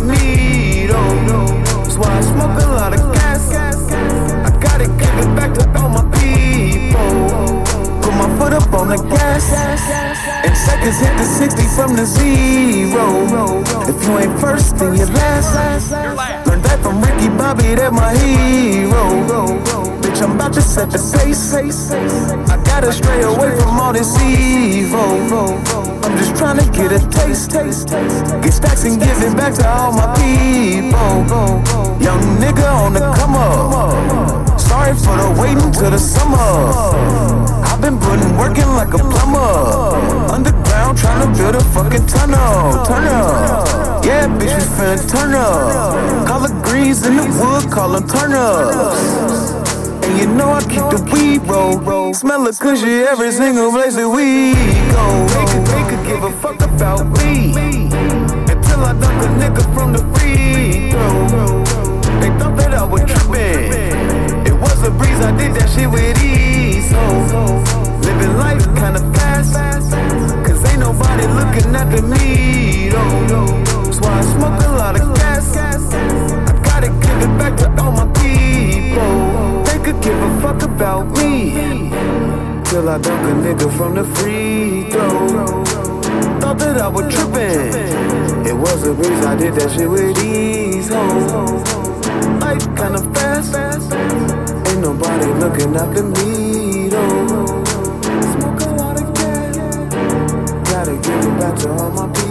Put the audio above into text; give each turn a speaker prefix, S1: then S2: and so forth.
S1: I need, oh That's why I smoke a lot of gas. I gotta give it back to all my people. Put my foot up on the gas. And seconds hit the 60 from the zero. If you ain't first, then you're last. Learned that from Ricky Bobby, that my hero bitch, I'm about to set the pace. I gotta stray away from all this evil. I'm just trying to get a taste. Get stacks and give it back to all my people. Young nigga on the come up. Sorry for the waiting till the summer. I've been putting working like a plumber. Underground trying to build a fucking tunnel. Turn up. Yeah, bitch, we finna turn up. Color greens in the wood, call them turn ups. You know I keep the weed roll. Roll Smell of cushy every single place that we go. They could, they could give a fuck about me. Until I dunk a nigga from the free throw. They thought that I was tripping. It was a breeze, I did that shit with ease. So, living life kinda fast. A nigga from the free throw. Thought that I was tripping. It was a breeze, I did that shit with these Ho. Life kinda fast. Ain't nobody looking after me though. Smoke a lot of gas. Gotta give it back to all my people.